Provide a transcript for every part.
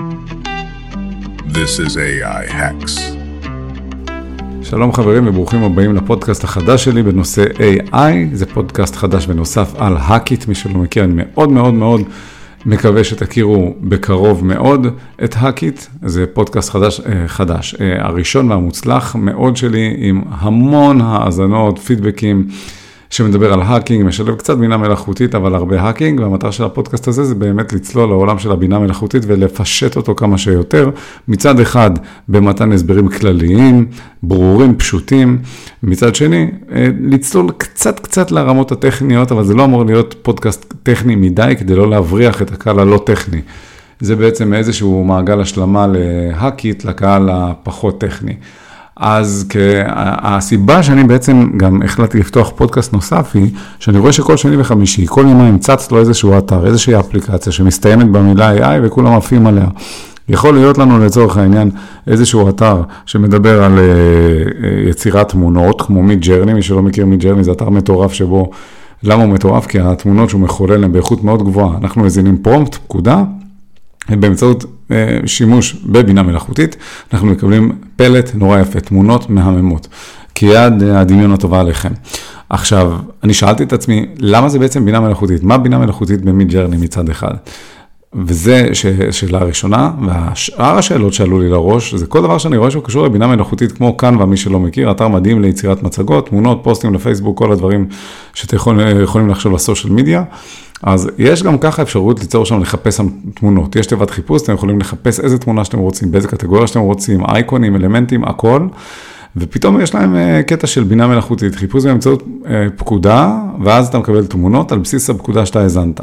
This is AI Hacks. שלום חברים וברוכים הבאים לפודקאסט החדש שלי בנושא AI, זה פודקאסט חדש ונוסף על Hack It, מי שלא מכיר, אני מאוד מאוד מאוד מקווה שתכירו בקרוב מאוד את Hack It, זה פודקאסט חדש, אה, חדש, אה, הראשון והמוצלח מאוד שלי עם המון האזנות, פידבקים. שמדבר על hacking, משלב קצת בינה מלאכותית, אבל הרבה האקינג, והמטרה של הפודקאסט הזה זה באמת לצלול לעולם של הבינה מלאכותית ולפשט אותו כמה שיותר. מצד אחד, במתן הסברים כלליים, ברורים, פשוטים. מצד שני, אה, לצלול קצת קצת לרמות הטכניות, אבל זה לא אמור להיות פודקאסט טכני מדי, כדי לא להבריח את הקהל הלא טכני. זה בעצם איזשהו מעגל השלמה להאקית, לקהל הפחות טכני. אז הסיבה שאני בעצם גם החלטתי לפתוח פודקאסט נוסף היא, שאני רואה שכל שני וחמישי, כל יומיים צץ לו איזשהו אתר, איזושהי אפליקציה שמסתיימת במילה AI וכולם עפים עליה. יכול להיות לנו לצורך העניין איזשהו אתר שמדבר על uh, יצירת תמונות, כמו Midjourney, מי שלא מכיר Midjourney זה אתר מטורף שבו, למה הוא מטורף? כי התמונות שהוא מחולל הן באיכות מאוד גבוהה. אנחנו מזינים prompt, פקודה, באמצעות אה, שימוש בבינה מלאכותית, אנחנו מקבלים פלט נורא יפה, תמונות מהממות, כיד הדמיון הטובה עליכם. עכשיו, אני שאלתי את עצמי, למה זה בעצם בינה מלאכותית? מה בינה מלאכותית ב Midjourney מצד אחד? וזה שאלה ראשונה, והשאר השאלות שעלו לי לראש, זה כל דבר שאני רואה שהוא קשור לבינה מלאכותית, כמו כאן, ומי שלא מכיר, אתר מדהים ליצירת מצגות, תמונות, פוסטים לפייסבוק, כל הדברים שאתם יכולים לחשוב לסושיאל מדיה. אז יש גם ככה אפשרות ליצור שם, לחפש שם תמונות. יש תיבת חיפוש, אתם יכולים לחפש איזה תמונה שאתם רוצים, באיזה קטגוריה שאתם רוצים, אייקונים, אלמנטים, הכל. ופתאום יש להם אה, קטע של בינה מלאכותית, חיפוש באמצעות אה, פקודה, ואז אתה מקבל תמונות על בסיס הפקודה שאתה האזנת.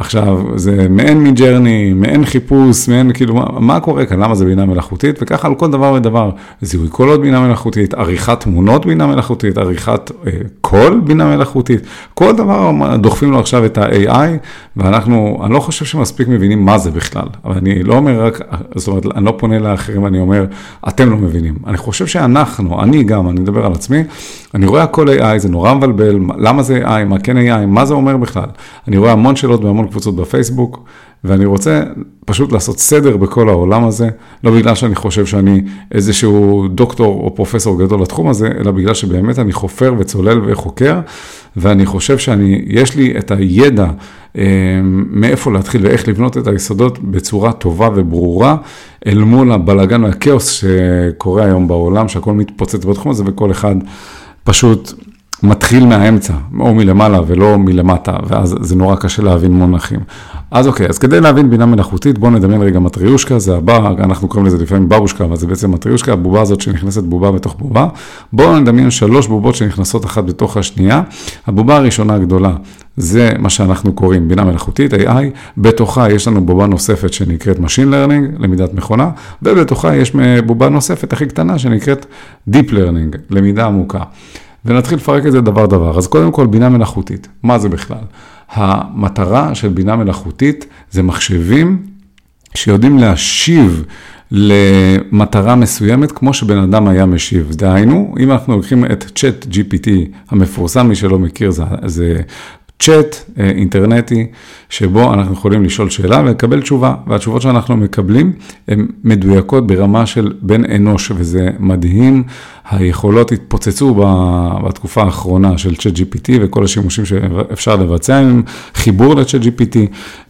עכשיו, זה מעין מג'רני, מעין חיפוש, מעין כאילו, מה, מה קורה כאן, למה זה בינה מלאכותית, וככה על כל דבר ודבר, זיהוי קולות בינה מלאכותית, עריכת תמונות בינה מלאכותית, עריכת אה, קול בינה מלאכותית, כל דבר דוחפים לו עכשיו את ה-AI, ואנחנו, אני לא חושב שמספיק מבינים מה זה בכלל, אבל אני לא אומר רק, זאת אומרת, אני לא פונה לאחרים, אני אומר, אתם לא מבינים. אני חושב שאנחנו, אני גם, אני מדבר על עצמי, אני רואה הכל AI, זה נורא מבלבל, למה זה AI, מה כן AI, מה זה אומר בכלל. אני רואה המון שאלות והמון קבוצות בפייסבוק, ואני רוצה פשוט לעשות סדר בכל העולם הזה, לא בגלל שאני חושב שאני איזשהו דוקטור או פרופסור גדול לתחום הזה, אלא בגלל שבאמת אני חופר וצולל וחוקר, ואני חושב שאני, יש לי את הידע אה, מאיפה להתחיל ואיך לבנות את היסודות בצורה טובה וברורה, אל מול הבלגן והכאוס שקורה היום בעולם, שהכל מתפוצץ בתחום הזה וכל אחד פשוט מתחיל מהאמצע, או מלמעלה ולא מלמטה, ואז זה נורא קשה להבין מונחים. אז אוקיי, אז כדי להבין בינה מלאכותית, בואו נדמיין רגע מטריושקה, זה הבא, אנחנו קוראים לזה לפעמים בבושקה, אבל זה בעצם מטריושקה, הבובה הזאת שנכנסת בובה בתוך בובה. בואו נדמיין שלוש בובות שנכנסות אחת בתוך השנייה. הבובה הראשונה הגדולה, זה מה שאנחנו קוראים בינה מלאכותית, AI, בתוכה יש לנו בובה נוספת שנקראת Machine Learning, למידת מכונה, ובתוכה יש בובה נוספת הכי קטנה שנקראת Deep Learning, למידה עמוקה. ונתחיל לפרק את זה דבר דבר. אז קודם כל, בינה מלאכותית, מה זה בכלל? המטרה של בינה מלאכותית זה מחשבים שיודעים להשיב למטרה מסוימת כמו שבן אדם היה משיב. דהיינו, אם אנחנו לוקחים את צ'אט GPT המפורסם, מי שלא מכיר, זה, זה צ'אט אה, אינטרנטי, שבו אנחנו יכולים לשאול שאלה ולקבל תשובה, והתשובות שאנחנו מקבלים הן מדויקות ברמה של בן אנוש, וזה מדהים. היכולות התפוצצו בתקופה האחרונה של צ'אט GPT וכל השימושים שאפשר לבצע עם חיבור לצ'אט GPT.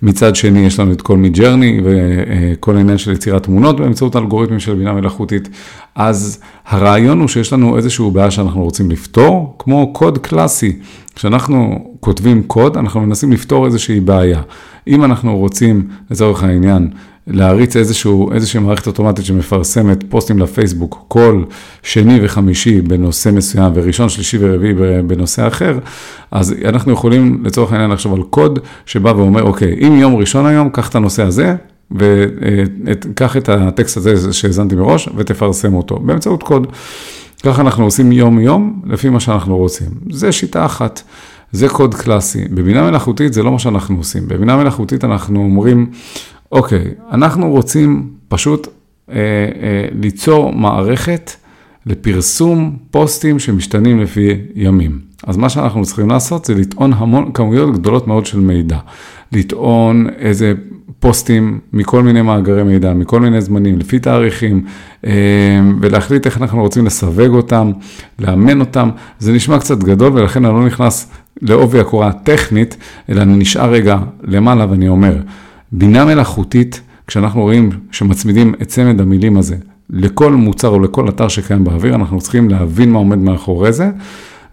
מצד שני, יש לנו את כל מידג'רני וכל העניין של יצירת תמונות באמצעות אלגוריתמים של בינה מלאכותית. אז הרעיון הוא שיש לנו איזושהי בעיה שאנחנו רוצים לפתור, כמו קוד קלאסי. כשאנחנו כותבים קוד, אנחנו מנסים לפתור איזושהי בעיה. אם אנחנו רוצים, לצורך העניין, להריץ איזשהו, איזושהי מערכת אוטומטית שמפרסמת פוסטים לפייסבוק כל שני וחמישי בנושא מסוים, וראשון, שלישי ורביעי בנושא אחר, אז אנחנו יכולים לצורך העניין לחשוב על קוד שבא ואומר, אוקיי, אם יום ראשון היום, קח את הנושא הזה, וקח את הטקסט הזה שהאזנתי מראש ותפרסם אותו באמצעות קוד. ככה אנחנו עושים יום-יום לפי מה שאנחנו רוצים. זה שיטה אחת, זה קוד קלאסי. בבינה מלאכותית זה לא מה שאנחנו עושים. בבינה מלאכותית אנחנו אומרים, אוקיי, אנחנו רוצים פשוט אה, אה, ליצור מערכת לפרסום פוסטים שמשתנים לפי ימים. אז מה שאנחנו צריכים לעשות זה לטעון המון כמויות גדולות מאוד של מידע. לטעון איזה פוסטים מכל מיני מאגרי מידע, מכל מיני זמנים, לפי תאריכים, אה, ולהחליט איך אנחנו רוצים לסווג אותם, לאמן אותם. זה נשמע קצת גדול ולכן אני לא נכנס לעובי הקורה הטכנית, אלא אני נשאר רגע למעלה ואני אומר, בינה מלאכותית, כשאנחנו רואים שמצמידים את צמד המילים הזה לכל מוצר או לכל אתר שקיים באוויר, אנחנו צריכים להבין מה עומד מאחורי זה.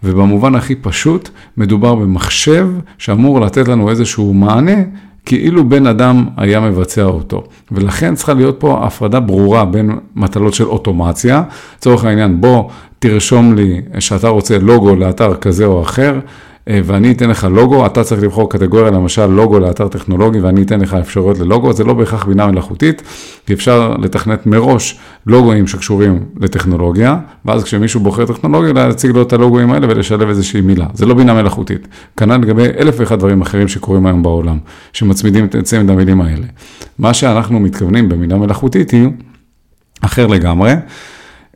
ובמובן הכי פשוט, מדובר במחשב שאמור לתת לנו איזשהו מענה כאילו בן אדם היה מבצע אותו. ולכן צריכה להיות פה הפרדה ברורה בין מטלות של אוטומציה, לצורך העניין, בוא תרשום לי שאתה רוצה לוגו לאתר כזה או אחר, ואני אתן לך לוגו, אתה צריך לבחור קטגוריה, למשל לוגו לאתר טכנולוגי, ואני אתן לך אפשרויות ללוגו, זה לא בהכרח בינה מלאכותית, כי אפשר לתכנת מראש לוגוים שקשורים לטכנולוגיה, ואז כשמישהו בוחר טכנולוגיה, להציג לו את הלוגוים האלה ולשלב איזושהי מילה. זה לא בינה מלאכותית. כנ"ל לגבי אלף ואחד דברים אחרים שקורים היום בעולם, שמצמידים את צמד המילים האלה. מה שאנחנו מתכוונים במילה מלאכותית היא אחר לגמרי,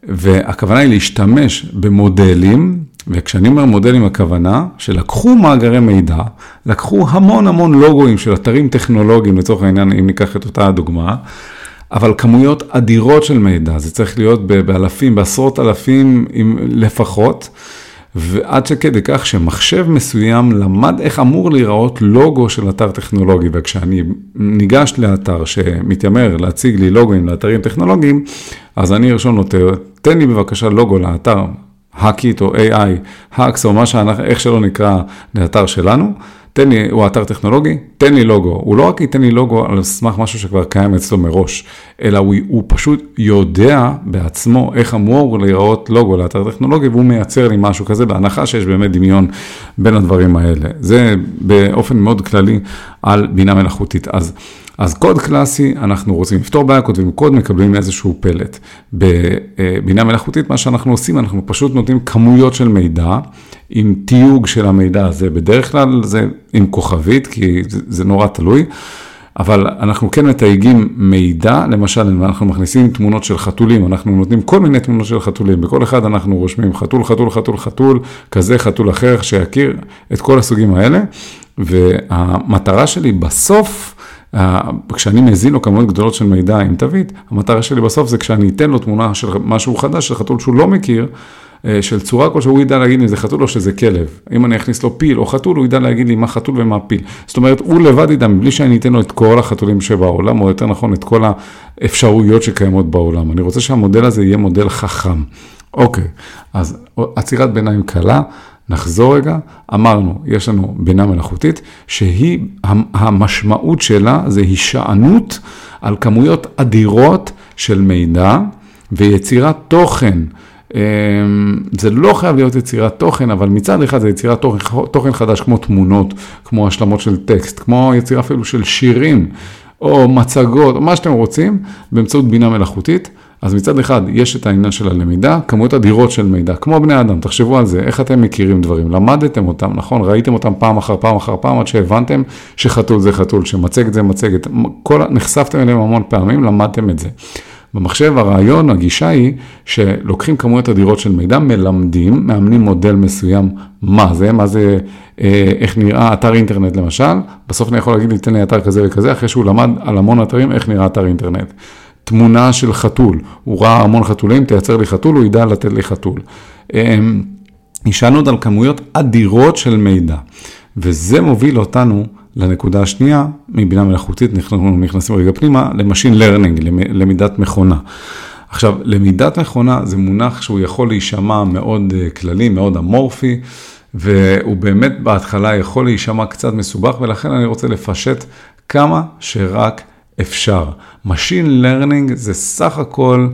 והכוונה היא להשתמש במודלים, וכשאני אומר מודלים, הכוונה שלקחו מאגרי מידע, לקחו המון המון לוגוים של אתרים טכנולוגיים, לצורך העניין, אם ניקח את אותה הדוגמה, אבל כמויות אדירות של מידע, זה צריך להיות באלפים, בעשרות אלפים לפחות, ועד שכדי כך שמחשב מסוים למד איך אמור להיראות לוגו של אתר טכנולוגי, וכשאני ניגש לאתר שמתיימר להציג לי לוגוים לאתרים טכנולוגיים, אז אני ארשום לו, תן לי בבקשה לוגו לאתר Hack It או AI Hacks או מה שאנחנו, איך שלא נקרא לאתר שלנו, תן לי, הוא אתר טכנולוגי, תן לי לוגו. הוא לא רק ייתן לי לוגו על סמך משהו שכבר קיים אצלו מראש, אלא הוא, הוא פשוט יודע בעצמו איך אמור להיראות לוגו לאתר טכנולוגי, והוא מייצר לי משהו כזה, בהנחה שיש באמת דמיון בין הדברים האלה. זה באופן מאוד כללי על בינה מלאכותית. אז אז קוד קלאסי, אנחנו רוצים לפתור בעיה, כותבים קוד, מקבלים איזשהו פלט. בבינה מלאכותית, מה שאנחנו עושים, אנחנו פשוט נותנים כמויות של מידע, עם תיוג של המידע הזה, בדרך כלל זה עם כוכבית, כי זה, זה נורא תלוי. אבל אנחנו כן מתייגים מידע, למשל, אם אנחנו מכניסים תמונות של חתולים, אנחנו נותנים כל מיני תמונות של חתולים, בכל אחד אנחנו רושמים חתול, חתול, חתול, חתול, כזה, חתול אחר, שיכיר את כל הסוגים האלה, והמטרה שלי בסוף, כשאני מזין לו כמויות גדולות של מידע עם תווית, המטרה שלי בסוף זה כשאני אתן לו תמונה של משהו חדש, של חתול שהוא לא מכיר, של צורה כלשהו, הוא ידע להגיד אם זה חתול או שזה כלב. אם אני אכניס לו פיל או חתול, הוא ידע להגיד לי מה חתול ומה פיל. זאת אומרת, הוא לבד ידע, מבלי שאני אתן לו את כל החתולים שבעולם, או יותר נכון, את כל האפשרויות שקיימות בעולם. אני רוצה שהמודל הזה יהיה מודל חכם. אוקיי, אז עצירת ביניים קלה. נחזור רגע, אמרנו, יש לנו בינה מלאכותית, שהיא, המשמעות שלה זה הישענות על כמויות אדירות של מידע ויצירת תוכן. אמ, זה לא חייב להיות יצירת תוכן, אבל מצד אחד זה יצירת תוכן, תוכן חדש, כמו תמונות, כמו השלמות של טקסט, כמו יצירה אפילו של שירים, או מצגות, או מה שאתם רוצים, באמצעות בינה מלאכותית. אז מצד אחד יש את העניין של הלמידה, כמויות אדירות של מידע, כמו בני אדם, תחשבו על זה, איך אתם מכירים דברים, למדתם אותם, נכון? ראיתם אותם פעם אחר פעם אחר פעם, עד שהבנתם שחתול זה חתול, שמצגת זה מצגת, כל, נחשפתם אליהם המון פעמים, למדתם את זה. במחשב הרעיון, הגישה היא שלוקחים כמויות אדירות של מידע, מלמדים, מאמנים מודל מסוים, מה זה, מה זה, אה, איך נראה אתר אינטרנט למשל, בסוף אני יכול להגיד לי, תן לי אתר כזה וכזה, אחרי שהוא למד על המון אתרים, איך נראה אתר אינטרנט. תמונה של חתול, הוא ראה המון חתולים, תייצר לי חתול, הוא ידע לתת לי חתול. נשענו עוד על כמויות אדירות של מידע, וזה מוביל אותנו לנקודה השנייה, מבינה מלאכותית, אנחנו נכנסים רגע פנימה, ל machine learning, למידת מכונה. עכשיו, למידת מכונה זה מונח שהוא יכול להישמע מאוד אה, כללי, מאוד אמורפי, והוא באמת בהתחלה יכול להישמע קצת מסובך, ולכן אני רוצה לפשט כמה שרק אפשר. Machine Learning זה סך הכל,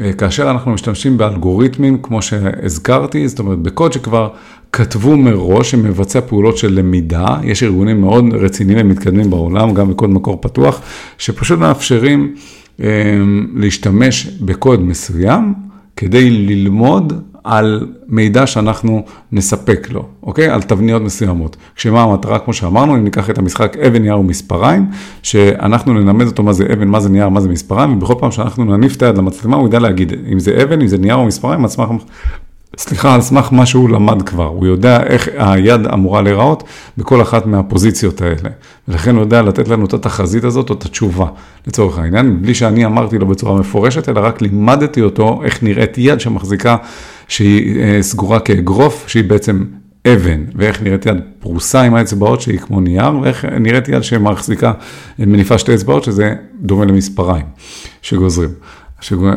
אה, כאשר אנחנו משתמשים באלגוריתמים, כמו שהזכרתי, זאת אומרת, בקוד שכבר כתבו מראש שמבצע פעולות של למידה, יש ארגונים מאוד רציניים ומתקדמים בעולם, גם בקוד מקור פתוח, שפשוט מאפשרים אה, להשתמש בקוד מסוים כדי ללמוד על מידע שאנחנו נספק לו, אוקיי? על תבניות מסוימות. כשמה המטרה, כמו שאמרנו, אם ניקח את המשחק אבן, נייר ומספריים, שאנחנו נלמד אותו מה זה אבן, מה זה נייר, מה זה מספריים, ובכל פעם שאנחנו נניף את היד למצלמה, הוא ידע להגיד אם זה אבן, אם זה נייר או מספריים, על סמך סליחה, על סמך מה שהוא למד כבר, הוא יודע איך היד אמורה להיראות בכל אחת מהפוזיציות האלה. ולכן הוא יודע לתת לנו את התחזית הזאת או את התשובה, לצורך העניין, בלי שאני אמרתי לו בצורה מפורשת, אלא רק לימדתי אותו איך נראית יד שמחזיקה, שהיא אה, סגורה כאגרוף, שהיא בעצם אבן, ואיך נראית יד פרוסה עם האצבעות שהיא כמו נייר, ואיך נראית יד שמחזיקה, מניפה שתי אצבעות, שזה דומה למספריים שגוזרים.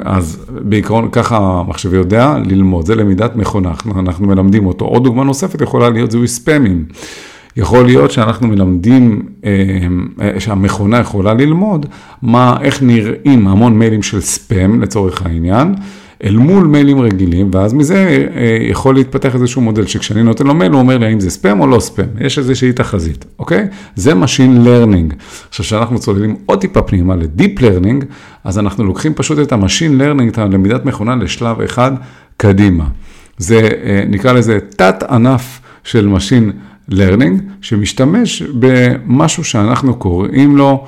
אז בעיקרון ככה המחשב יודע ללמוד, זה למידת מכונה, אנחנו, אנחנו מלמדים אותו. עוד דוגמה נוספת יכולה להיות זיהוי ספאמים. יכול להיות שאנחנו מלמדים, אה, אה, שהמכונה יכולה ללמוד מה, איך נראים המון מיילים של ספאם לצורך העניין. אל מול מיילים רגילים, ואז מזה אה, יכול להתפתח איזשהו מודל שכשאני נותן לו מייל, הוא אומר לי האם זה ספאם או לא ספאם, יש איזושהי תחזית, אוקיי? זה Machine Learning. עכשיו, כשאנחנו צוללים עוד טיפה פנימה ל-Deep Learning, אז אנחנו לוקחים פשוט את ה-Machine Learning, את הלמידת מכונה לשלב אחד קדימה. זה, אה, נקרא לזה תת ענף של Machine Learning, שמשתמש במשהו שאנחנו קוראים לו,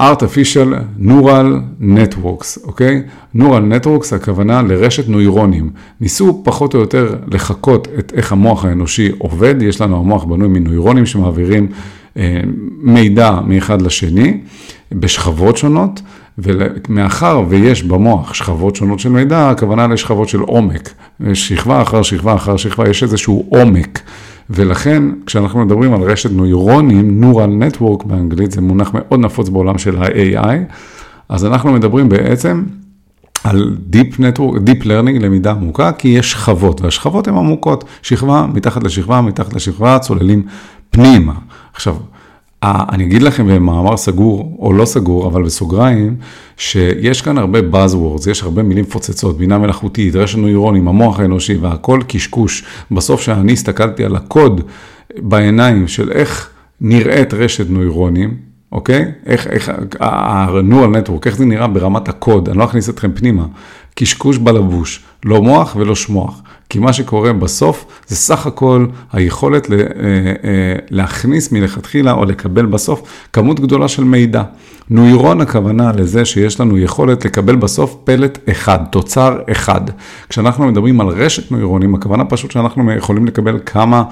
artificial neural networks, אוקיי? neural networks הכוונה לרשת נוירונים. ניסו פחות או יותר לחקות את איך המוח האנושי עובד, יש לנו המוח בנוי מנוירונים שמעבירים אה, מידע מאחד לשני בשכבות שונות, ומאחר ויש במוח שכבות שונות של מידע, הכוונה לשכבות של עומק, שכבה אחר שכבה אחר שכבה, יש איזשהו עומק. ולכן כשאנחנו מדברים על רשת נוירונים, Neural Network באנגלית, זה מונח מאוד נפוץ בעולם של ה-AI, אז אנחנו מדברים בעצם על Deep Network, Deep Learning, למידה עמוקה, כי יש שכבות, והשכבות הן עמוקות, שכבה מתחת לשכבה, מתחת לשכבה, צוללים פנימה. עכשיו, אני אגיד לכם במאמר סגור או לא סגור, אבל בסוגריים, שיש כאן הרבה Buzzwords, יש הרבה מילים פוצצות, בינה מלאכותית, רשת נוירונים, המוח האנושי והכל קשקוש. בסוף כשאני הסתכלתי על הקוד בעיניים של איך נראית רשת נוירונים, אוקיי? איך, איך, ה-neural network, איך זה נראה ברמת הקוד, אני לא אכניס אתכם פנימה. קשקוש בלבוש, לא מוח ולא שמוח. כי מה שקורה בסוף זה סך הכל היכולת אה, אה, להכניס מלכתחילה או לקבל בסוף כמות גדולה של מידע. נוירון הכוונה לזה שיש לנו יכולת לקבל בסוף פלט אחד, תוצר אחד. כשאנחנו מדברים על רשת נוירונים, הכוונה פשוט שאנחנו יכולים לקבל כמה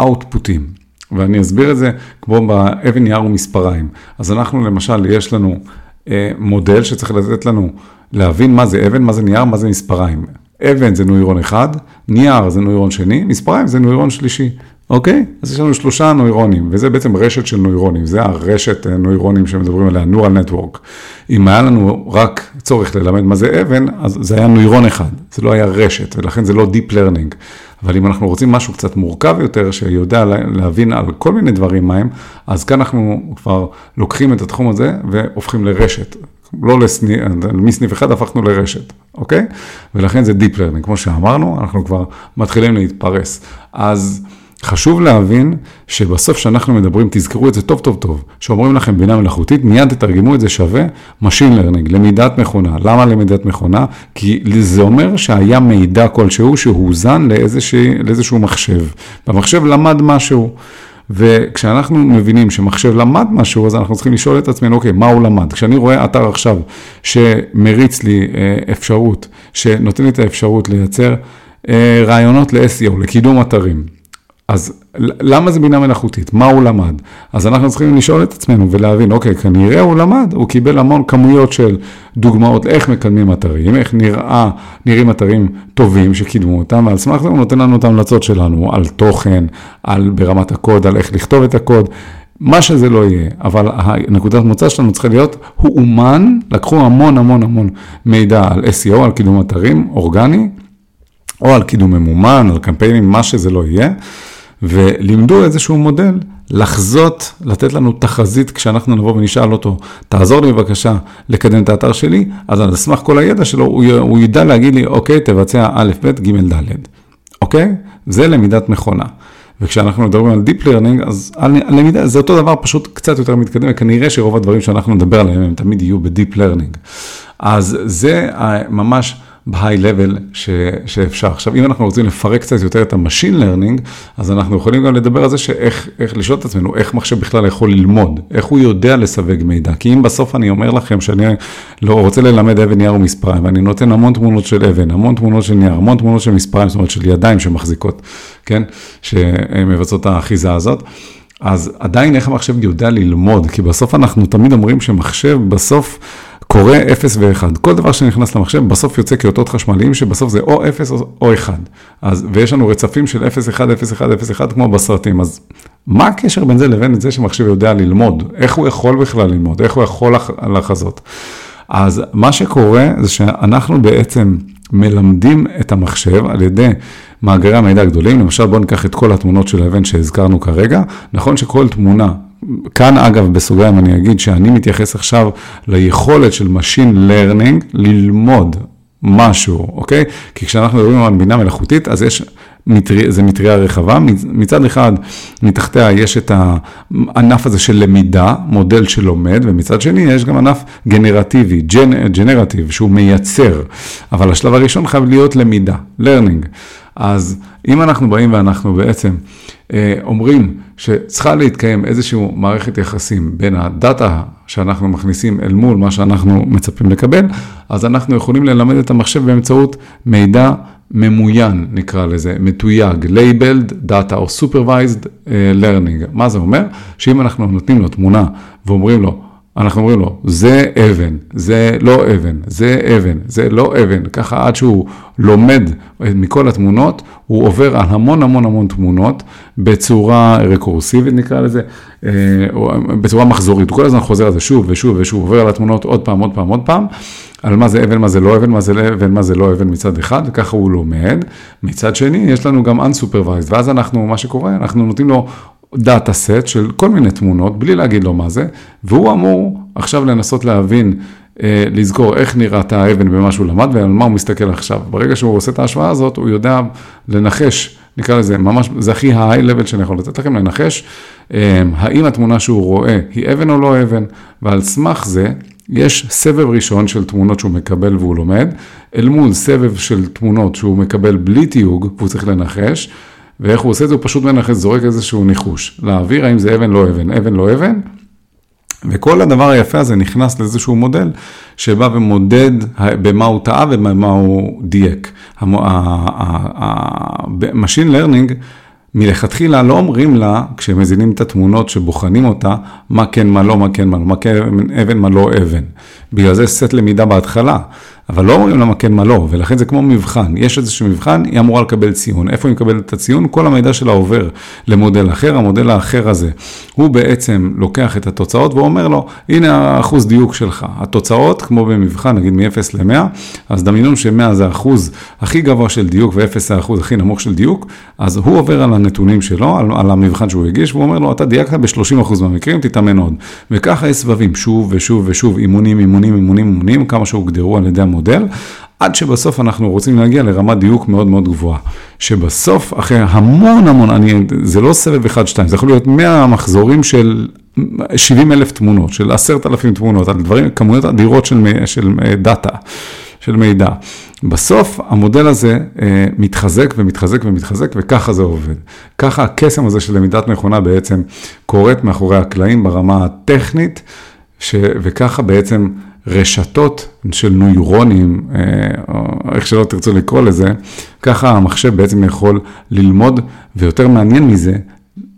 אאוטפוטים. אה, ואני אסביר את זה כמו באבן נייר ומספריים. אז אנחנו למשל, יש לנו אה, מודל שצריך לתת לנו להבין מה זה אבן, מה זה נייר, מה זה מספריים. אבן זה נוירון אחד, נייר זה נוירון שני, מספריים זה נוירון שלישי, אוקיי? אז יש לנו שלושה נוירונים, וזה בעצם רשת של נוירונים, זה הרשת אה, נוירונים שמדברים עליה, neural network. אם היה לנו רק צורך ללמד מה זה אבן, אז זה היה נוירון אחד, זה לא היה רשת, ולכן זה לא Deep Learning. אבל אם אנחנו רוצים משהו קצת מורכב יותר, שיודע להבין על כל מיני דברים מהם, אז כאן אנחנו כבר לוקחים את התחום הזה והופכים לרשת. לא לסניף, מסניף אחד הפכנו לרשת, אוקיי? ולכן זה Deep Learning, כמו שאמרנו, אנחנו כבר מתחילים להתפרס. אז חשוב להבין שבסוף שאנחנו מדברים, תזכרו את זה טוב טוב טוב, שאומרים לכם בינה מלאכותית, מיד תתרגמו את זה שווה Machine Learning, למידת מכונה. למה למידת מכונה? כי זה אומר שהיה מידע כלשהו שהוזן לאיזשה, לאיזשהו מחשב, והמחשב למד משהו. וכשאנחנו מבינים שמחשב למד משהו, אז אנחנו צריכים לשאול את עצמנו, אוקיי, מה הוא למד? כשאני רואה אתר עכשיו שמריץ לי אה, אפשרות, שנותן לי את האפשרות לייצר אה, רעיונות ל-SEO, לקידום אתרים, אז למה זה בינה מלאכותית? מה הוא למד? אז אנחנו צריכים לשאול את עצמנו ולהבין, אוקיי, כנראה הוא למד, הוא קיבל המון כמויות של דוגמאות איך מקדמים אתרים, איך נראה, נראים אתרים טובים שקידמו אותם, ועל סמך זה הוא נותן לנו את ההמלצות שלנו על תוכן, על ברמת הקוד, על איך לכתוב את הקוד. מה שזה לא יהיה, אבל הנקודת מוצא שלנו צריכה להיות, הוא אומן, לקחו המון המון המון מידע על SEO, על קידום אתרים, אורגני, או על קידום ממומן, על קמפיינים, מה שזה לא יהיה. ולימדו איזשהו מודל לחזות, לתת לנו תחזית כשאנחנו נבוא ונשאל אותו, תעזור לי בבקשה לקדם את האתר שלי, אז על סמך כל הידע שלו, הוא, הוא ידע להגיד לי, אוקיי, תבצע א', ב', ג', ד', אוקיי? זה למידת מכונה. וכשאנחנו מדברים על Deep Learning, אז הלמידה זה אותו דבר, פשוט קצת יותר מתקדם, וכנראה שרוב הדברים שאנחנו נדבר עליהם הם תמיד יהיו ב-Deep Learning. אז זה ממש ב-high level ש, שאפשר. עכשיו, אם אנחנו רוצים לפרק קצת יותר את ה-machine learning, אז אנחנו יכולים גם לדבר על זה שאיך, איך לשאול את עצמנו, איך מחשב בכלל יכול ללמוד, איך הוא יודע לסווג מידע. כי אם בסוף אני אומר לכם שאני לא רוצה ללמד אבן נייר ומספריים, ואני נותן המון תמונות של אבן, המון תמונות של נייר, המון תמונות של מספריים, זאת אומרת של ידיים שמחזיקות, כן, שמבצעות האחיזה הזאת. אז עדיין איך המחשב יודע ללמוד, כי בסוף אנחנו תמיד אומרים שמחשב בסוף קורא 0 ו-1. כל דבר שנכנס למחשב בסוף יוצא כאותות חשמליים שבסוף זה או 0 או 1. אז, ויש לנו רצפים של 0, 1, 0, 1, 0, 1 כמו בסרטים. אז מה הקשר בין זה לבין זה שמחשב יודע ללמוד? איך הוא יכול בכלל ללמוד? איך הוא יכול לחזות? אז מה שקורה זה שאנחנו בעצם מלמדים את המחשב על ידי מאגרי המידע הגדולים, למשל בואו ניקח את כל התמונות של האבן שהזכרנו כרגע, נכון שכל תמונה, כאן אגב בסוגריים אני אגיד שאני מתייחס עכשיו ליכולת של Machine Learning ללמוד משהו, אוקיי? כי כשאנחנו מדברים על בינה מלאכותית, אז יש, מטרי, זה מטריה רחבה, מצד אחד, מתחתיה יש את הענף הזה של למידה, מודל שלומד, ומצד שני יש גם ענף גנרטיבי, ג'נ, ג'נרטיב, שהוא מייצר, אבל השלב הראשון חייב להיות למידה, learning. אז אם אנחנו באים ואנחנו בעצם אה, אומרים שצריכה להתקיים איזושהי מערכת יחסים בין הדאטה שאנחנו מכניסים אל מול מה שאנחנו מצפים לקבל, אז אנחנו יכולים ללמד את המחשב באמצעות מידע ממוין, נקרא לזה, מתויג, labeled data או supervised uh, learning. מה זה אומר? שאם אנחנו נותנים לו תמונה ואומרים לו, אנחנו אומרים לו, זה אבן, זה לא אבן, זה אבן, זה לא אבן, ככה עד שהוא לומד מכל התמונות, הוא עובר על המון המון המון תמונות בצורה רקורסיבית נקרא לזה, אה, בצורה מחזורית, הוא כל הזמן חוזר על זה שוב ושוב ושוב, עובר על התמונות עוד פעם, עוד פעם, עוד פעם, על מה זה אבן, מה זה לא אבן, מה זה לא אבן, מה זה לא אבן מצד אחד, וככה הוא לומד. מצד שני, יש לנו גם unsupervised, ואז אנחנו, מה שקורה, אנחנו נותנים לו דאטה סט של כל מיני תמונות, בלי להגיד לו מה זה, והוא אמור עכשיו לנסות להבין, אה, לזכור איך נראית האבן במה שהוא למד ועל מה הוא מסתכל עכשיו. ברגע שהוא עושה את ההשוואה הזאת, הוא יודע לנחש, נקרא לזה, ממש, זה הכי ה-high level שאני יכול לתת לכם, לנחש, אה, האם התמונה שהוא רואה היא אבן או לא אבן, ועל סמך זה, יש סבב ראשון של תמונות שהוא מקבל והוא לומד, אל מול סבב של תמונות שהוא מקבל בלי תיוג והוא צריך לנחש, ואיך הוא עושה את זה? הוא פשוט מנחש, זורק איזשהו ניחוש. לאוויר, האם זה אבן, לא אבן, אבן, לא אבן. וכל הדבר היפה הזה נכנס לאיזשהו מודל שבא ומודד במה הוא טעה ובמה הוא דייק. ה machine learning מלכתחילה לא אומרים לה, כשמזינים את התמונות שבוחנים אותה, מה כן, מה לא, מה כן, מה לא, מה כן אבן, מה לא אבן. בגלל זה סט למידה בהתחלה. אבל לא אומרים למה כן, מה לא, ולכן זה כמו מבחן. יש איזשהו מבחן, היא אמורה לקבל ציון. איפה היא מקבלת את הציון? כל המידע שלה עובר למודל אחר, המודל האחר הזה, הוא בעצם לוקח את התוצאות ואומר לו, הנה האחוז דיוק שלך. התוצאות, כמו במבחן, נגיד מ-0 ל-100, אז דמיינו ש-100 זה האחוז הכי גבוה של דיוק ו-0 זה האחוז הכי נמוך של דיוק, אז הוא עובר על הנתונים שלו, על, על המבחן שהוא הגיש, והוא אומר לו, אתה דייקת ב-30% מהמקרים, תתאמן עוד. וככה יש סבבים, שוב ושוב ושוב, אימונים, אימונים, אימונים, אימונים, כמה המודל, עד שבסוף אנחנו רוצים להגיע לרמת דיוק מאוד מאוד גבוהה. שבסוף, אחרי המון המון, אני, זה לא סבב 1-2, זה יכול להיות 100 מחזורים של 70 אלף תמונות, של 10,000 תמונות, על דברים, כמויות אדירות של, של דאטה, של מידע. בסוף המודל הזה אה, מתחזק ומתחזק ומתחזק וככה זה עובד. ככה הקסם הזה של למידת מכונה בעצם קורית מאחורי הקלעים ברמה הטכנית, ש... וככה בעצם רשתות של נוירונים, אה, או איך שלא תרצו לקרוא לזה, ככה המחשב בעצם יכול ללמוד, ויותר מעניין מזה,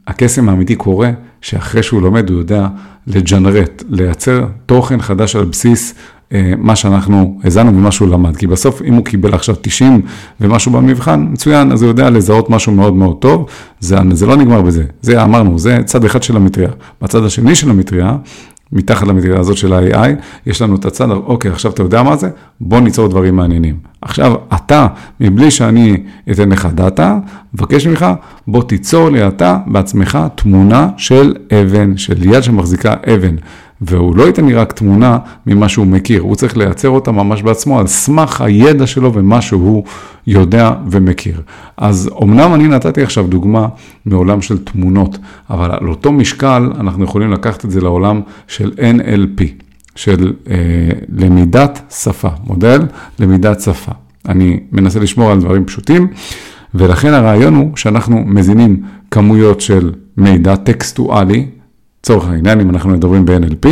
הקסם האמיתי קורה שאחרי שהוא לומד הוא יודע לג'נרט, לייצר תוכן חדש על בסיס אה, מה שאנחנו הזנו ומה שהוא למד. כי בסוף אם הוא קיבל עכשיו 90 ומשהו במבחן, מצוין, אז הוא יודע לזהות משהו מאוד מאוד טוב, זה, זה לא נגמר בזה, זה אמרנו, זה צד אחד של המטריה. בצד השני של המטריה, מתחת למדינה הזאת של ה-AI, יש לנו את הצד, אוקיי, עכשיו אתה יודע מה זה? בוא ניצור דברים מעניינים. עכשיו, אתה, מבלי שאני אתן לך דאטה, מבקש ממך, בוא תיצור לי אתה בעצמך תמונה של אבן, של יד שמחזיקה אבן. והוא לא ייתן לי רק תמונה ממה שהוא מכיר, הוא צריך לייצר אותה ממש בעצמו על סמך הידע שלו ומה שהוא יודע ומכיר. אז אמנם אני נתתי עכשיו דוגמה מעולם של תמונות, אבל על אותו משקל אנחנו יכולים לקחת את זה לעולם של NLP, של אה, למידת שפה, מודל למידת שפה. אני מנסה לשמור על דברים פשוטים, ולכן הרעיון הוא שאנחנו מזינים כמויות של מידע טקסטואלי, לצורך העניין, אם אנחנו מדברים ב-NLP,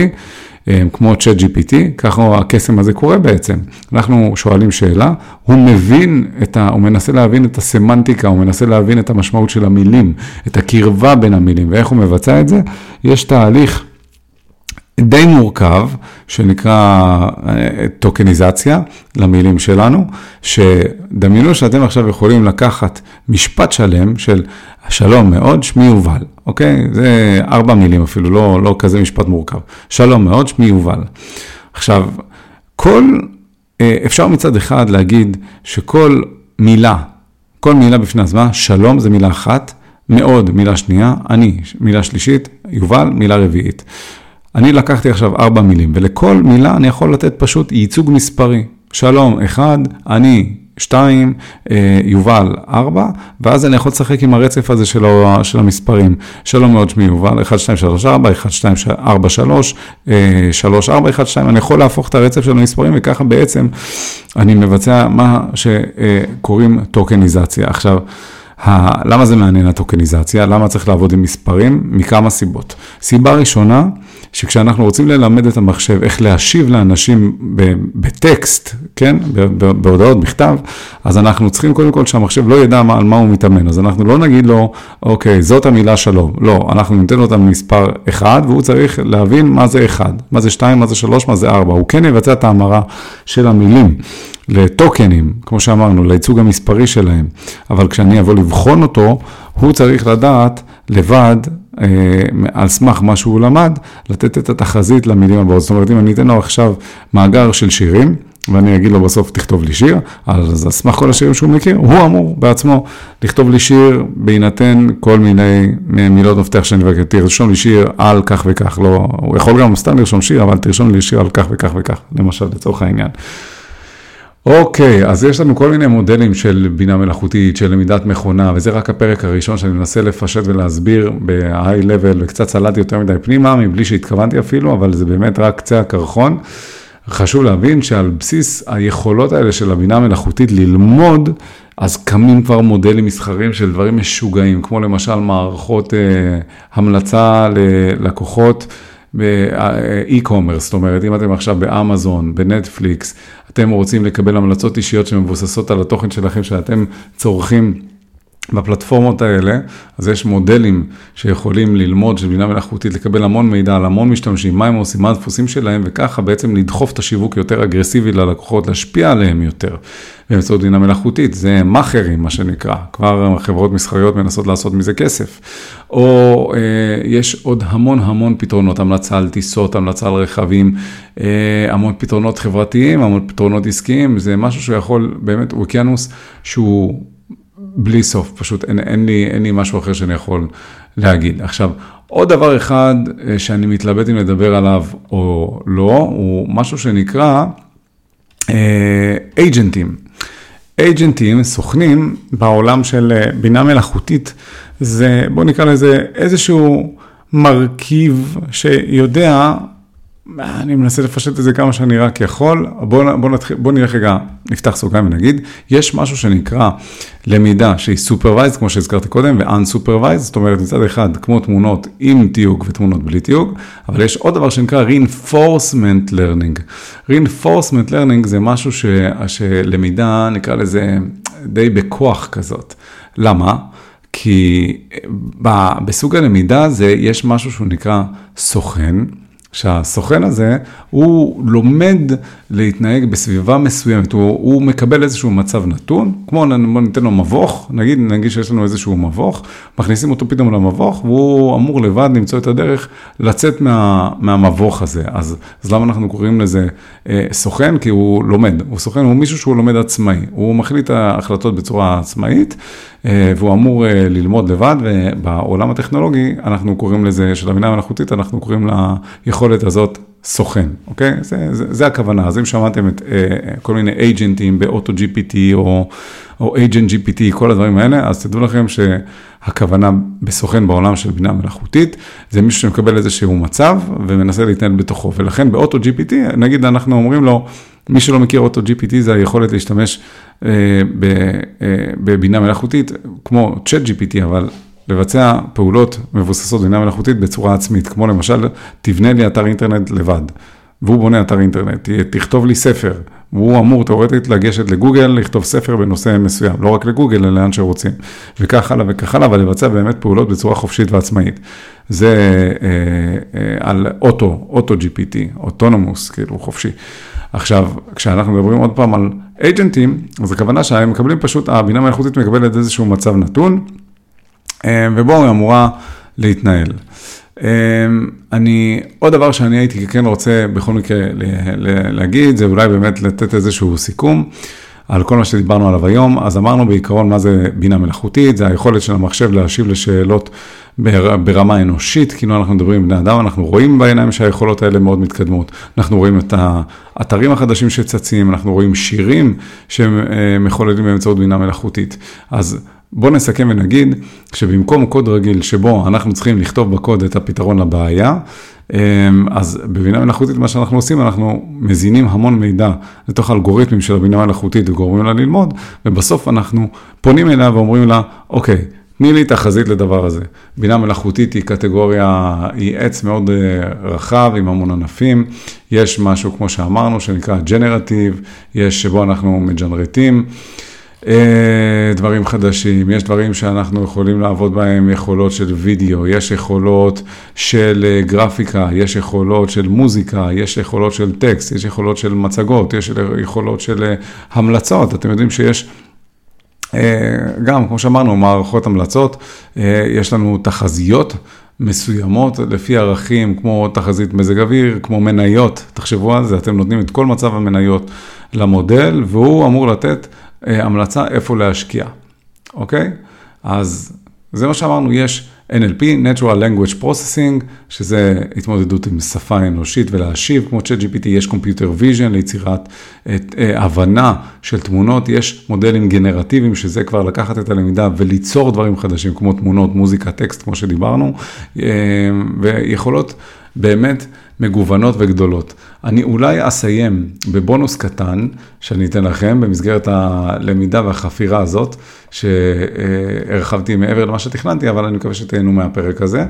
אה, כמו ChatGPT, ככה הקסם הזה קורה בעצם. אנחנו שואלים שאלה, הוא מבין את ה... הוא מנסה להבין את הסמנטיקה, הוא מנסה להבין את המשמעות של המילים, את הקרבה בין המילים, ואיך הוא מבצע את זה? יש תהליך די מורכב, שנקרא אה, טוקניזציה למילים שלנו, שדמיינו שאתם עכשיו יכולים לקחת משפט שלם של שלום מאוד, שמי יובל, אוקיי? זה ארבע מילים אפילו, לא, לא כזה משפט מורכב. שלום מאוד, שמי יובל. עכשיו, כל, אה, אפשר מצד אחד להגיד שכל מילה, כל מילה בפני עצמה, שלום זה מילה אחת, מאוד מילה שנייה, אני מילה שלישית, יובל מילה רביעית. אני לקחתי עכשיו ארבע מילים, ולכל מילה אני יכול לתת פשוט ייצוג מספרי. שלום, אחד, אני, שתיים, אה, יובל, ארבע, ואז אני יכול לשחק עם הרצף הזה של, של המספרים. שלום מאוד, שמי יובל, 1, 2, 3, 4, 1, 2, 4, 3, 3, 4, 1, 2, אני יכול להפוך את הרצף של המספרים, וככה בעצם אני מבצע מה שקוראים טוקניזציה. עכשיו, למה זה מעניין הטוקניזציה? למה צריך לעבוד עם מספרים? מכמה סיבות. סיבה ראשונה, שכשאנחנו רוצים ללמד את המחשב איך להשיב לאנשים בטקסט, כן, בהודעות בכתב, אז אנחנו צריכים קודם כל שהמחשב לא ידע על מה הוא מתאמן, אז אנחנו לא נגיד לו, אוקיי, זאת המילה שלום, לא, אנחנו ניתן לו את המספר 1, והוא צריך להבין מה זה 1, מה זה 2, מה זה 3, מה זה 4, הוא כן יבצע את ההמרה של המילים. לטוקנים, כמו שאמרנו, לייצוג המספרי שלהם, אבל כשאני אבוא לבחון אותו, הוא צריך לדעת לבד, אה, על סמך מה שהוא למד, לתת את התחזית למילים הבאות. זאת אומרת, אם אני אתן לו עכשיו מאגר של שירים, ואני אגיד לו בסוף, תכתוב לי שיר, אז על סמך כל השירים שהוא מכיר, הוא אמור בעצמו לכתוב לי שיר בהינתן כל מיני מילות מפתח שאני מבקר, תרשום לי שיר על כך וכך, לא, הוא יכול גם סתם לרשום שיר, אבל תרשום לי שיר על כך וכך וכך, למשל, לצורך העניין. אוקיי, אז יש לנו כל מיני מודלים של בינה מלאכותית, של למידת מכונה, וזה רק הפרק הראשון שאני מנסה לפשט ולהסביר ב-high level, וקצת צללתי יותר מדי פנימה, מבלי שהתכוונתי אפילו, אבל זה באמת רק קצה הקרחון. חשוב להבין שעל בסיס היכולות האלה של הבינה המלאכותית ללמוד, אז קמים כבר מודלים מסחרים של דברים משוגעים, כמו למשל מערכות אה, המלצה ללקוחות. באי-קומרס, זאת אומרת, אם אתם עכשיו באמזון, בנטפליקס, אתם רוצים לקבל המלצות אישיות שמבוססות על התוכן שלכם שאתם צורכים בפלטפורמות האלה, אז יש מודלים שיכולים ללמוד של בינה מלאכותית, לקבל המון מידע על המון משתמשים, מה הם עושים, מה הדפוסים שלהם, וככה בעצם לדחוף את השיווק יותר אגרסיבי ללקוחות, להשפיע עליהם יותר באמצעות בינה מלאכותית. זה מאכערים, מה שנקרא, כבר חברות מסחריות מנסות לעשות מזה כסף. או אה, יש עוד המון המון פתרונות, המלצה על טיסות, המלצה על רכבים, אה, המון פתרונות חברתיים, המון פתרונות עסקיים, זה משהו שיכול, באמת, אוקיינוס שהוא... בלי סוף, פשוט אין, אין, לי, אין לי משהו אחר שאני יכול להגיד. עכשיו, עוד דבר אחד אה, שאני מתלבט אם לדבר עליו או לא, הוא משהו שנקרא אייג'נטים. אה, אייג'נטים, סוכנים, בעולם של אה, בינה מלאכותית, זה, בואו נקרא לזה איזשהו מרכיב שיודע אני מנסה לפשט את זה כמה שאני רק יכול. בואו בוא נתחיל, בוא נלך רגע, נפתח סוגריים ונגיד, יש משהו שנקרא למידה שהיא supervised, כמו שהזכרתי קודם, ו-unsupervised, זאת אומרת מצד אחד כמו תמונות עם תיוג ותמונות בלי תיוג, אבל יש עוד דבר שנקרא reinforcement learning. reinforcement learning זה משהו ש, שלמידה, נקרא לזה די בכוח כזאת. למה? כי בסוג הלמידה הזה יש משהו שהוא נקרא סוכן. שהסוכן הזה, הוא לומד להתנהג בסביבה מסוימת, הוא, הוא מקבל איזשהו מצב נתון, כמו בוא ניתן לו מבוך, נגיד, נגיד שיש לנו איזשהו מבוך, מכניסים אותו פתאום למבוך, והוא אמור לבד למצוא את הדרך לצאת מה, מהמבוך הזה. אז, אז למה אנחנו קוראים לזה אה, סוכן? כי הוא לומד, הוא סוכן, הוא מישהו שהוא לומד עצמאי, הוא מחליט ההחלטות בצורה עצמאית. אה, והוא אמור אה, ללמוד לבד, ובעולם הטכנולוגי אנחנו קוראים לזה, של הבינה המלאכותית, אנחנו קוראים ליכולת הזאת סוכן, אוקיי? זה, זה, זה הכוונה. אז אם שמעתם את אה, כל מיני אייג'נטים באוטו GPT או, או agent GPT, כל הדברים האלה, אז תדעו לכם שהכוונה בסוכן בעולם של בינה מלאכותית, זה מישהו שמקבל איזשהו מצב ומנסה להתנהל בתוכו. ולכן באוטו GPT, נגיד אנחנו אומרים לו, מי שלא מכיר אוטו GPT זה היכולת להשתמש אה, ב, אה, בבינה מלאכותית, כמו צ'אט GPT, אבל לבצע פעולות מבוססות בינה מלאכותית בצורה עצמית, כמו למשל, תבנה לי אתר אינטרנט לבד. והוא בונה אתר אינטרנט, תכתוב לי ספר, והוא אמור תאורטית לגשת לגוגל, לכתוב ספר בנושא מסוים, לא רק לגוגל, אלא לאן שרוצים, וכך הלאה וכך הלאה, אבל לבצע באמת פעולות בצורה חופשית ועצמאית. זה אה, אה, על אוטו, אוטו GPT, אוטונומוס, כאילו חופשי. עכשיו, כשאנחנו מדברים עוד פעם על אייג'נטים, אז הכוונה שהם מקבלים פשוט, הבינה מלאכותית מקבלת איזשהו מצב נתון, ובו היא אמורה להתנהל. אמ, אני, עוד דבר שאני הייתי כן רוצה בכל מקרה להגיד, זה אולי באמת לתת איזשהו סיכום על כל מה שדיברנו עליו היום. אז אמרנו בעיקרון מה זה בינה מלאכותית, זה היכולת של המחשב להשיב לשאלות ברמה אנושית, כאילו אנחנו מדברים עם בני אדם, אנחנו רואים בעיניים שהיכולות האלה מאוד מתקדמות. אנחנו רואים את האתרים החדשים שצצים, אנחנו רואים שירים שמחוללים באמצעות בינה מלאכותית. אז בואו נסכם ונגיד שבמקום קוד רגיל שבו אנחנו צריכים לכתוב בקוד את הפתרון לבעיה, אמ, אז בבינה מלאכותית מה שאנחנו עושים, אנחנו מזינים המון מידע לתוך האלגוריתמים של הבינה מלאכותית וגורמים לה ללמוד, ובסוף אנחנו פונים אליה ואומרים לה, אוקיי, תני לי תחזית לדבר הזה. בינה מלאכותית היא קטגוריה, היא עץ מאוד אה, רחב עם המון ענפים. יש משהו, כמו שאמרנו, שנקרא ג'נרטיב, יש שבו אנחנו מג'נרטים. אה, דברים חדשים, יש דברים שאנחנו יכולים לעבוד בהם, יכולות של וידאו, יש יכולות של אה, גרפיקה, יש יכולות של מוזיקה, יש יכולות של טקסט, יש יכולות של מצגות, יש יכולות של אה, המלצות, אתם יודעים שיש... גם, כמו שאמרנו, מערכות המלצות, יש לנו תחזיות מסוימות לפי ערכים כמו תחזית מזג אוויר, כמו מניות, תחשבו על זה, אתם נותנים את כל מצב המניות למודל, והוא אמור לתת המלצה איפה להשקיע, אוקיי? אז זה מה שאמרנו, יש NLP, Natural Language Processing, שזה התמודדות עם שפה אנושית ולהשיב, כמו ChatGPT, יש Computer Vision ליצירת את, אה, הבנה של תמונות, יש מודלים גנרטיביים, שזה כבר לקחת את הלמידה וליצור דברים חדשים, כמו תמונות, מוזיקה, טקסט, כמו שדיברנו, אה, ויכולות באמת מגוונות וגדולות. אני אולי אסיים בבונוס קטן שאני אתן לכם במסגרת הלמידה והחפירה הזאת, שהרחבתי מעבר למה שתכננתי, אבל אני מקווה שתהנו מהפרק הזה.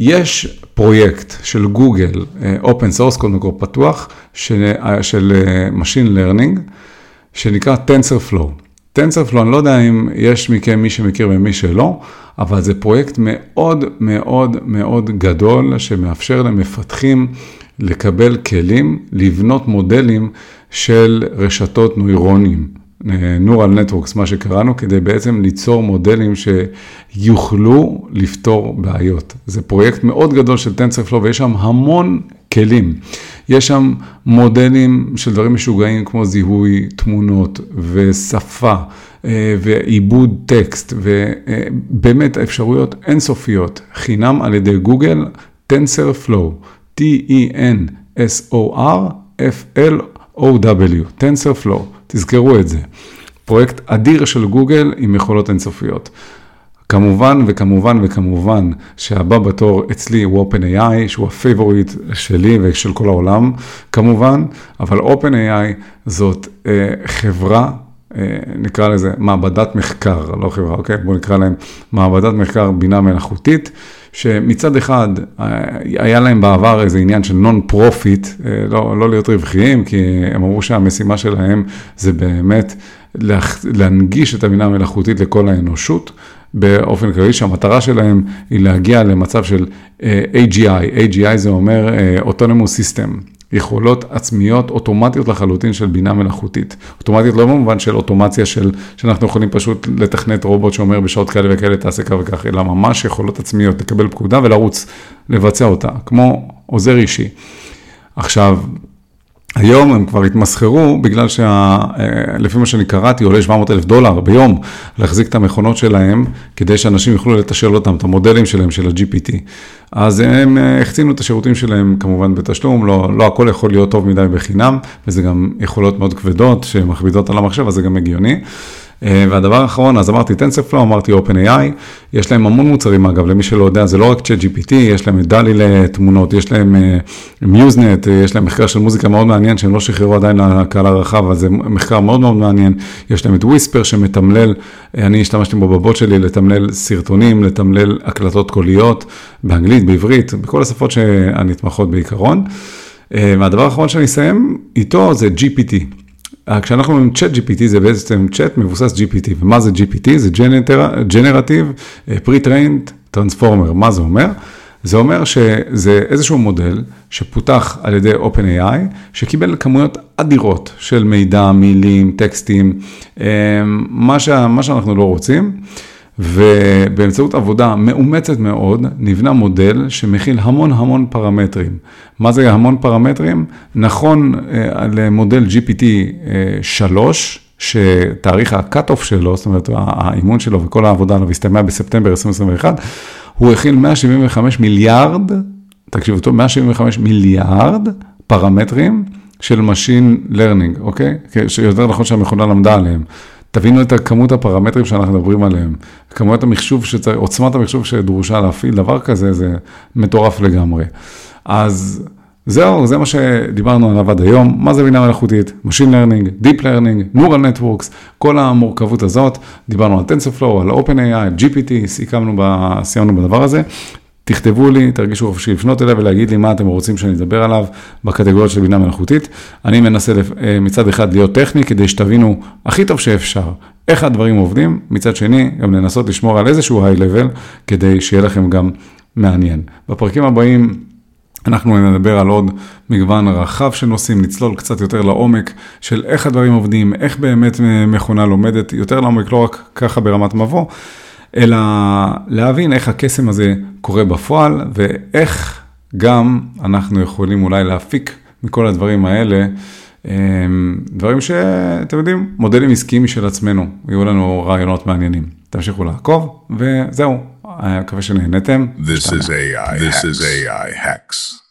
יש פרויקט של גוגל, Open Source, קודם כל פתוח, של, של Machine Learning, שנקרא TensorFlow. TensorFlow, אני לא יודע אם יש מכם מי שמכיר ומי שלא, אבל זה פרויקט מאוד מאוד מאוד גדול שמאפשר למפתחים לקבל כלים, לבנות מודלים של רשתות נוירונים, Neural Networks, מה שקראנו, כדי בעצם ליצור מודלים שיוכלו לפתור בעיות. זה פרויקט מאוד גדול של TensorFlow ויש שם המון כלים. יש שם מודלים של דברים משוגעים כמו זיהוי תמונות ושפה אה, ועיבוד טקסט ובאמת אפשרויות אינסופיות, חינם על ידי גוגל, TensorFlow, T-E-N-S-O-R-F-L-O-W, TensorFlow, תזכרו את זה. פרויקט אדיר של גוגל עם יכולות אינסופיות. כמובן וכמובן וכמובן שהבא בתור אצלי הוא OpenAI, שהוא ה favorite שלי ושל כל העולם, כמובן, אבל OpenAI זאת אה, חברה, אה, נקרא לזה מעבדת מחקר, לא חברה, אוקיי? בואו נקרא להם מעבדת מחקר בינה מלאכותית. שמצד אחד אה, היה להם בעבר איזה עניין של non-profit, אה, לא, לא להיות רווחיים, כי הם אמרו שהמשימה שלהם זה באמת להנגיש את הבינה המלאכותית לכל האנושות. באופן כללי, שהמטרה שלהם היא להגיע למצב של uh, AGI, AGI זה אומר uh, Autonomous System, יכולות עצמיות אוטומטיות לחלוטין של בינה מלאכותית. אוטומטיות לא במובן של אוטומציה של, שאנחנו יכולים פשוט לתכנת רובוט שאומר בשעות כאלה וכאלה תעשה כך וכך, אלא ממש יכולות עצמיות, לקבל פקודה ולרוץ, לבצע אותה, כמו עוזר אישי. עכשיו, היום הם כבר התמסחרו בגלל שלפי מה שאני קראתי עולה 700 אלף דולר ביום להחזיק את המכונות שלהם כדי שאנשים יוכלו לתשאל אותם, את המודלים שלהם של ה-GPT. אז הם אה, החצינו את השירותים שלהם כמובן בתשלום, לא, לא הכל יכול להיות טוב מדי בחינם וזה גם יכולות מאוד כבדות שמכבידות על המחשב אז זה גם הגיוני. אה, והדבר האחרון, אז אמרתי TensorFlow, אמרתי OpenAI, יש להם המון מוצרים אגב, למי שלא יודע, זה לא רק ChatGPT, יש להם את דלי לתמונות, יש להם מיוזנט, יש להם מחקר של מוזיקה מאוד מעניין, שהם לא שחררו עדיין לקהל הרחב, אז זה מחקר מאוד מאוד מעניין, יש להם את וויספר שמתמלל, אני השתמשתי בו בבוט שלי לתמלל סרטונים, לתמלל הקלטות קוליות, באנגלית, בעברית, בכל השפות שהנתמכות בעיקרון. והדבר האחרון שאני אסיים איתו זה GPT. כשאנחנו אומרים צ'אט GPT זה בעצם צ'אט מבוסס GPT, ומה זה GPT? זה Generative Pre-Trained Transformer, מה זה אומר? זה אומר שזה איזשהו מודל שפותח על ידי OpenAI, שקיבל כמויות אדירות של מידע, מילים, טקסטים, מה, ש, מה שאנחנו לא רוצים. ובאמצעות עבודה מאומצת מאוד, נבנה מודל שמכיל המון המון פרמטרים. מה זה המון פרמטרים? נכון אה, למודל GPT 3, אה, שתאריך ה-cut-off שלו, זאת אומרת האימון שלו וכל העבודה עליו הסתיימה בספטמבר 2021, הוא הכיל 175 מיליארד, תקשיבו טוב, 175 מיליארד פרמטרים של Machine Learning, אוקיי? שיותר נכון שהמכונה למדה עליהם. תבינו את כמות הפרמטרים שאנחנו מדברים עליהם, כמות המחשוב, שצר... עוצמת המחשוב שדרושה להפעיל דבר כזה, זה מטורף לגמרי. אז זהו, זה מה שדיברנו עליו עד היום, מה זה בינה מלאכותית, Machine Learning, Deep Learning, Neural Networks, כל המורכבות הזאת, דיברנו על TensorFlow, על OpenAI, GPT, סיכמנו, סיימנו בדבר הזה. תכתבו לי, תרגישו חופשי לפנות אליי ולהגיד לי מה אתם רוצים שאני אדבר עליו בקטגוריות של בינה מלאכותית. אני מנסה אה, מצד אחד להיות טכני כדי שתבינו הכי טוב שאפשר איך הדברים עובדים, מצד שני גם לנסות לשמור על איזשהו היי לבל כדי שיהיה לכם גם מעניין. בפרקים הבאים אנחנו נדבר על עוד מגוון רחב של נושאים, נצלול קצת יותר לעומק של איך הדברים עובדים, איך באמת מכונה לומדת, יותר לעומק, לא רק ככה ברמת מבוא. אלא להבין איך הקסם הזה קורה בפועל, ואיך גם אנחנו יכולים אולי להפיק מכל הדברים האלה, אמ, דברים שאתם יודעים, מודלים עסקיים משל עצמנו, יהיו לנו רעיונות מעניינים. תמשיכו לעקוב, וזהו, אני מקווה שנהנתם. This is AI. This is AI hacks.